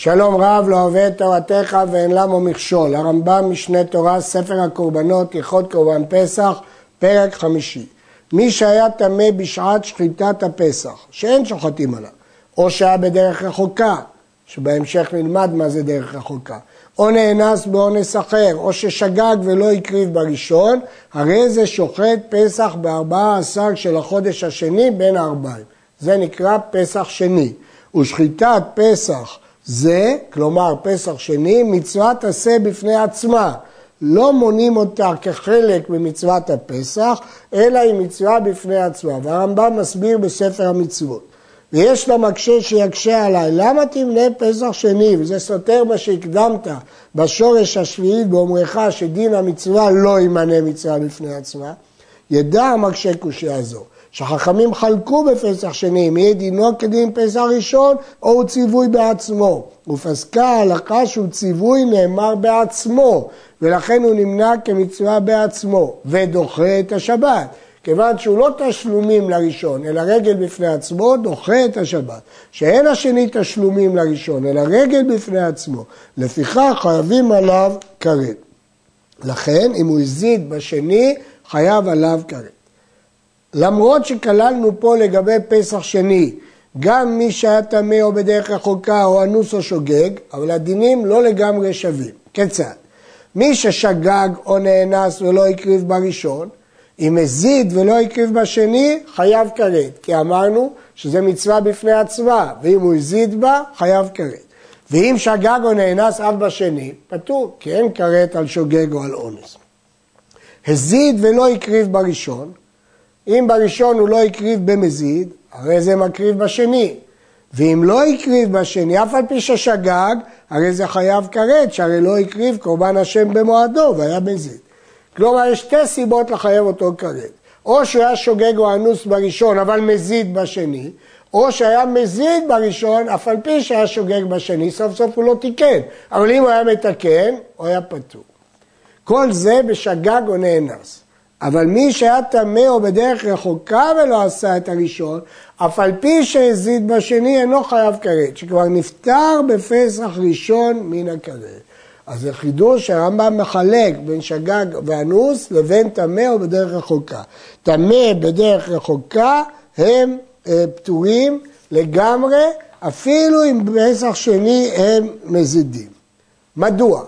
שלום רב לא אוהב את תורתך ואין למו מכשול. הרמב"ם משנה תורה, ספר הקורבנות, הלכות קורבן פסח, פרק חמישי. מי שהיה טמא בשעת שחיטת הפסח, שאין שוחטים עליו, או שהיה בדרך רחוקה, שבהמשך נלמד מה זה דרך רחוקה, או נאנס באונס אחר, או ששגג ולא הקריב בראשון, הרי זה שוחט פסח בארבעה עשר של החודש השני בין הארבעים. זה נקרא פסח שני. ושחיטת פסח זה, כלומר פסח שני, מצוות עשה בפני עצמה. לא מונים אותה כחלק ממצוות הפסח, אלא היא מצווה בפני עצמה. והרמב"ם מסביר בספר המצוות. ויש לו מקשה שיקשה עליי, למה תמנה פסח שני? וזה סותר מה שהקדמת בשורש השביעי באומרך שדין המצווה לא ימנה מצווה בפני עצמה. ידע המקשה קושייה זו. שחכמים חלקו בפסח שני, אם יהיה דינו כדין פסח ראשון, או הוא ציווי בעצמו. ופסקה ההלכה שהוא ציווי נאמר בעצמו, ולכן הוא נמנע כמצווה בעצמו, ודוחה את השבת. כיוון שהוא לא תשלומים לראשון, אלא רגל בפני עצמו, דוחה את השבת. שאין השני תשלומים לראשון, אלא רגל בפני עצמו. לפיכך חייבים עליו כרת. לכן, אם הוא הזיד בשני, חייב עליו כרת. למרות שכללנו פה לגבי פסח שני, גם מי שהיה טמא או בדרך רחוקה או אנוס או שוגג, אבל הדינים לא לגמרי שווים. כיצד? מי ששגג או נאנס ולא הקריב בראשון, אם הזיד ולא הקריב בשני, חייב כרת, כי אמרנו שזה מצווה בפני עצמה, ואם הוא הזיד בה, חייב כרת. ואם שגג או נאנס אף בשני, פטור, כי אין כרת על שוגג או על אונס. הזיד ולא הקריב בראשון, אם בראשון הוא לא הקריב במזיד, הרי זה מקריב בשני. ואם לא הקריב בשני, אף על פי ששגג, הרי זה חייב כרת, שהרי לא הקריב קורבן השם במועדו והיה מזיד. כלומר, יש שתי סיבות לחייב אותו כרת. או שהוא היה שוגג או אנוס בראשון, אבל מזיד בשני, או שהיה מזיד בראשון, אף על פי שהיה שוגג בשני, סוף סוף הוא לא תיקן. אבל אם הוא היה מתקן, הוא היה פטור. כל זה בשגג או נאנס. אבל מי שהיה טמא או בדרך רחוקה ולא עשה את הראשון, אף על פי שהזיד בשני אינו חייב כרת, שכבר נפטר בפסח ראשון מן הכרת. אז זה חידוש שהרמב"ם מחלק בין שגג ואנוס לבין טמא או בדרך רחוקה. טמא בדרך רחוקה הם אה, פטורים לגמרי, אפילו אם בפסח שני הם מזידים. מדוע?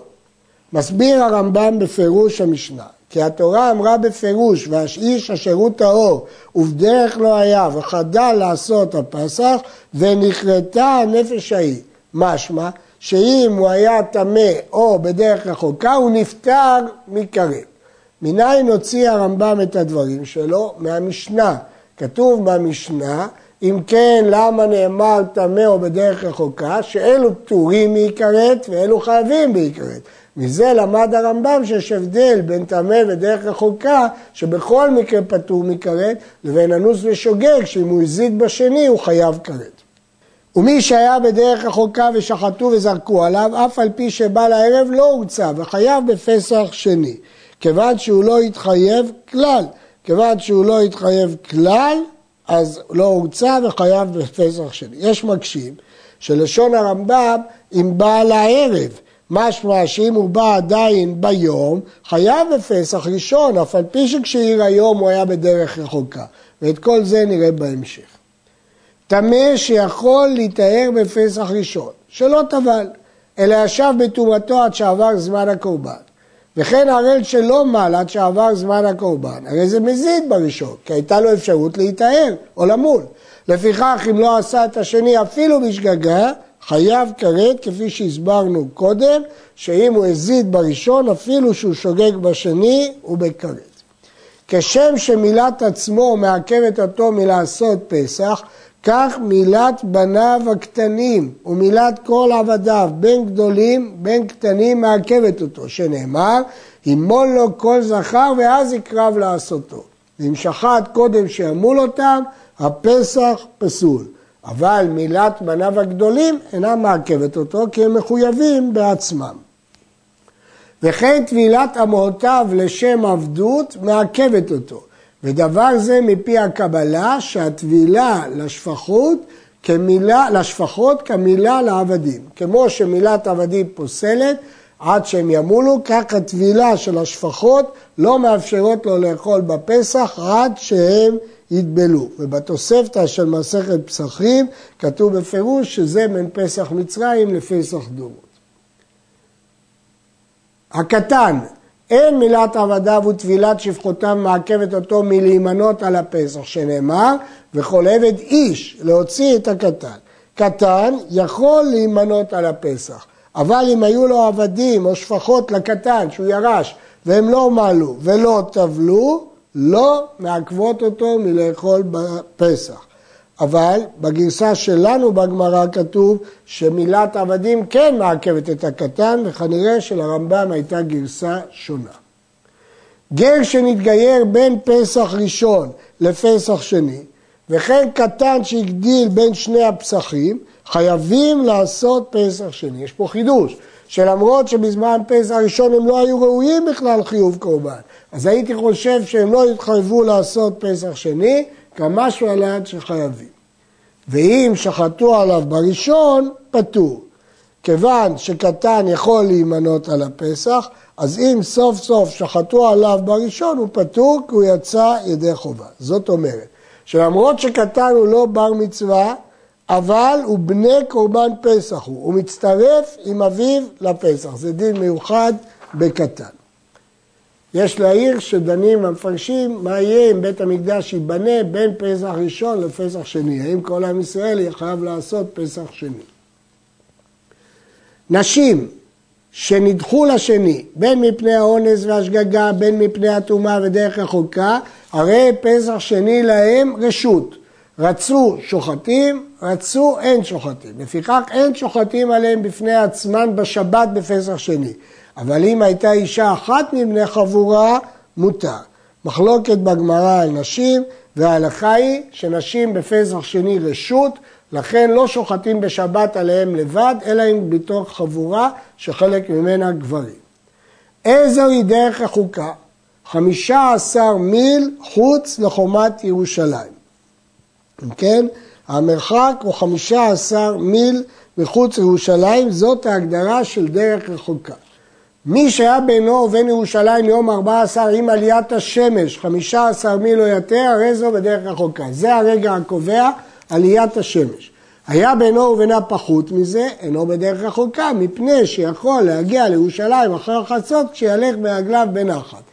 מסביר הרמב"ם בפירוש המשנה. כי התורה אמרה בפירוש, והאיש אשר הוא טהור ובדרך לא היה וחדל לעשות הפסח ונכרתה הנפש ההיא. משמע שאם הוא היה טמא או בדרך רחוקה הוא נפטר מכרת. מניין הוציא הרמב"ם את הדברים שלו? מהמשנה. כתוב במשנה, אם כן, למה נאמר טמא או בדרך רחוקה? שאלו פטורים מכרת ואלו חייבים מכרת. מזה למד הרמב"ם שיש הבדל בין טמא ודרך רחוקה, שבכל מקרה פטור מכרת, לבין אנוס ושוגג, שאם הוא הזיד בשני הוא חייב כרת. ומי שהיה בדרך רחוקה ושחטו וזרקו עליו, אף על פי שבא לערב לא הוצא וחייב בפסח שני. כיוון שהוא לא התחייב כלל. כיוון שהוא לא התחייב כלל, אז לא הוצא וחייב בפסח שני. יש מקשים שלשון הרמב"ם אם בא לערב. משמע שאם הוא בא עדיין ביום, חייב בפסח ראשון, אף על פי שכשעיר היום הוא היה בדרך רחוקה. ואת כל זה נראה בהמשך. טמא שיכול להיטהר בפסח ראשון, שלא טבל, אלא ישב בטומאתו עד שעבר זמן הקורבן. וכן ערל שלא מל עד שעבר זמן הקורבן, הרי זה מזיד בראשון, כי הייתה לו אפשרות להיטהר או למול. לפיכך, אם לא עשה את השני אפילו בשגגה, חייב כרת, כפי שהסברנו קודם, שאם הוא הזיד בראשון, אפילו שהוא שוגג בשני, הוא בכרת. כשם שמילת עצמו מעכבת אותו מלעשות פסח, כך מילת בניו הקטנים ומילת כל עבדיו, בין גדולים בין קטנים, מעכבת אותו, שנאמר, ימול לו כל זכר ואז יקרב לעשותו. ואם שחט קודם שימול אותם, הפסח פסול. אבל מילת בניו הגדולים אינה מעכבת אותו כי הם מחויבים בעצמם. וכן טבילת אמותיו לשם עבדות מעכבת אותו. ודבר זה מפי הקבלה שהטבילה לשפחות כמילה, לשפחות כמילה לעבדים. כמו שמילת עבדים פוסלת עד שהם ימולו, כך הטבילה של השפחות לא מאפשרות לו לאכול בפסח עד שהם יטבלו. ובתוספתא של מסכת פסחים כתוב בפירוש שזה בין פסח מצרים לפסח דורות. הקטן, אין מילת עבדיו וטבילת שפחותם מעכבת אותו מלהימנות על הפסח, שנאמר, וכל עבד איש להוציא את הקטן. קטן יכול להימנות על הפסח, אבל אם היו לו עבדים או שפחות לקטן שהוא ירש והם לא מעלו ולא טבלו, לא מעכבות אותו מלאכול בפסח. אבל בגרסה שלנו בגמרא כתוב שמילת עבדים כן מעכבת את הקטן, וכנראה שלרמב"ם הייתה גרסה שונה. גר שנתגייר בין פסח ראשון לפסח שני, וכן קטן שהגדיל בין שני הפסחים, חייבים לעשות פסח שני. יש פה חידוש, שלמרות שבזמן פסח ראשון הם לא היו ראויים בכלל חיוב קורבן, אז הייתי חושב שהם לא יתחייבו לעשות פסח שני, גם משהו על היד שחייבים. ואם שחטו עליו בראשון, פטור. כיוון שקטן יכול להימנות על הפסח, אז אם סוף סוף שחטו עליו בראשון, הוא פטור כי הוא יצא ידי חובה. זאת אומרת, שלמרות שקטן הוא לא בר מצווה, אבל הוא בני קורבן פסח הוא, הוא מצטרף עם אביו לפסח, זה דין מיוחד בקטן. יש להעיר שדנים המפרשים מה יהיה אם בית המקדש ייבנה בין פסח ראשון לפסח שני, האם כל עם ישראל יהיה חייב לעשות פסח שני. נשים שנדחו לשני, בין מפני האונס והשגגה, בין מפני הטומאה ודרך רחוקה, הרי פסח שני להם רשות. רצו שוחטים, רצו אין שוחטים. לפיכך אין שוחטים עליהם בפני עצמן בשבת בפסח שני. אבל אם הייתה אישה אחת מבני חבורה, מותר. מחלוקת בגמרא על נשים, וההלכה היא שנשים בפסח שני רשות, לכן לא שוחטים בשבת עליהם לבד, אלא אם בתוך חבורה שחלק ממנה גברים. איזוהי דרך החוקה? חמישה עשר מיל חוץ לחומת ירושלים. אם כן, המרחק הוא חמישה עשר מיל מחוץ לירושלים, זאת ההגדרה של דרך רחוקה. מי שהיה בינו ובין ירושלים יום 14 עם עליית השמש, 15 מיל או יותר, הרי זו בדרך רחוקה. זה הרגע הקובע, עליית השמש. היה בינו ובינה פחות מזה, אינו בדרך רחוקה, מפני שיכול להגיע לירושלים אחר חצות כשילך ברגליו בנחת.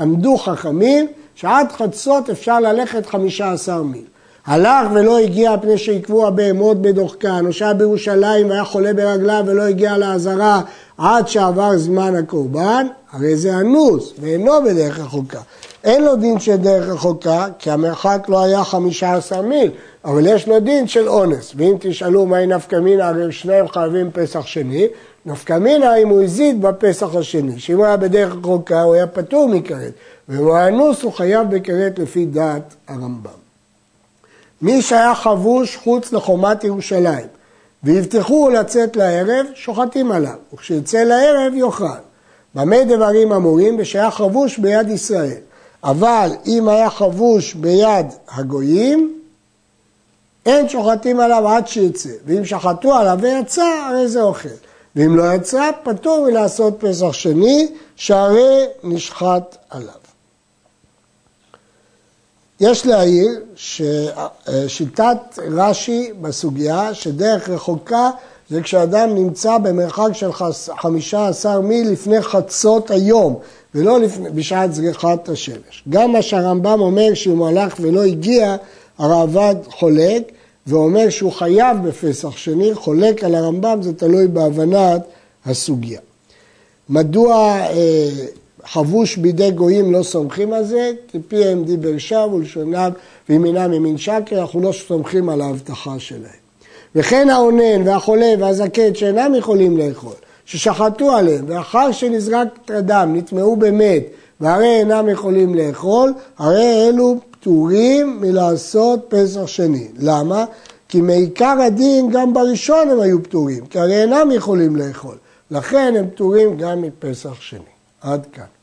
עמדו חכמים שעד חצות אפשר ללכת 15 מיל. הלך ולא הגיע פני שעקבו הבהמות בדוחקן, או שהיה בירושלים והיה חולה ברגליו ולא הגיע לעזרה עד שעבר זמן הקורבן, הרי זה אנוס ואינו בדרך רחוקה. אין לו דין של דרך רחוקה, כי המרחק לא היה חמישה עשר מיל, אבל יש לו דין של אונס. ואם תשאלו מהי נפקא מינה, הרי שניהם חייבים פסח שני, נפקא מינה אם הוא הזיד בפסח השני, שאם הוא היה בדרך רחוקה הוא היה פטור מכרת, ואם הוא היה אנוס הוא חייב בכרת לפי דעת הרמב"ם. מי שהיה חבוש חוץ לחומת ירושלים ויבטחו לצאת לערב, שוחטים עליו, וכשיצא לערב יאכל. במה דברים אמורים? בשהיה חבוש ביד ישראל. אבל אם היה חבוש ביד הגויים, אין שוחטים עליו עד שיצא. ואם שחטו עליו ויצא, הרי זה אוכל. ואם לא יצא, פטור מלעשות פסח שני, שהרי נשחט עליו. יש להעיר ששיטת רש"י בסוגיה, שדרך רחוקה זה כשאדם נמצא במרחק של 15 מיל לפני חצות היום, ולא לפני, בשעת זריחת השמש. גם מה שהרמב"ם אומר שאם הוא הלך ולא הגיע, הרעב"ד חולק, ואומר שהוא חייב בפסח שני, חולק על הרמב"ם, זה תלוי בהבנת הסוגיה. מדוע אה, חבוש בידי גויים לא סומכים על זה, פיהם דיבר שווא ולשונם וימינם ימין שקר, אנחנו לא סומכים על ההבטחה שלהם. וכן האונן והחולה והזקן שאינם יכולים לאכול, ששחטו עליהם, ואחר שנזרק הדם נטמעו במת, והרי אינם יכולים לאכול, הרי אלו פטורים מלעשות פסח שני. למה? כי מעיקר הדין גם בראשון הם היו פטורים, כי הרי אינם יכולים לאכול. לכן הם פטורים גם מפסח שני. עד כאן.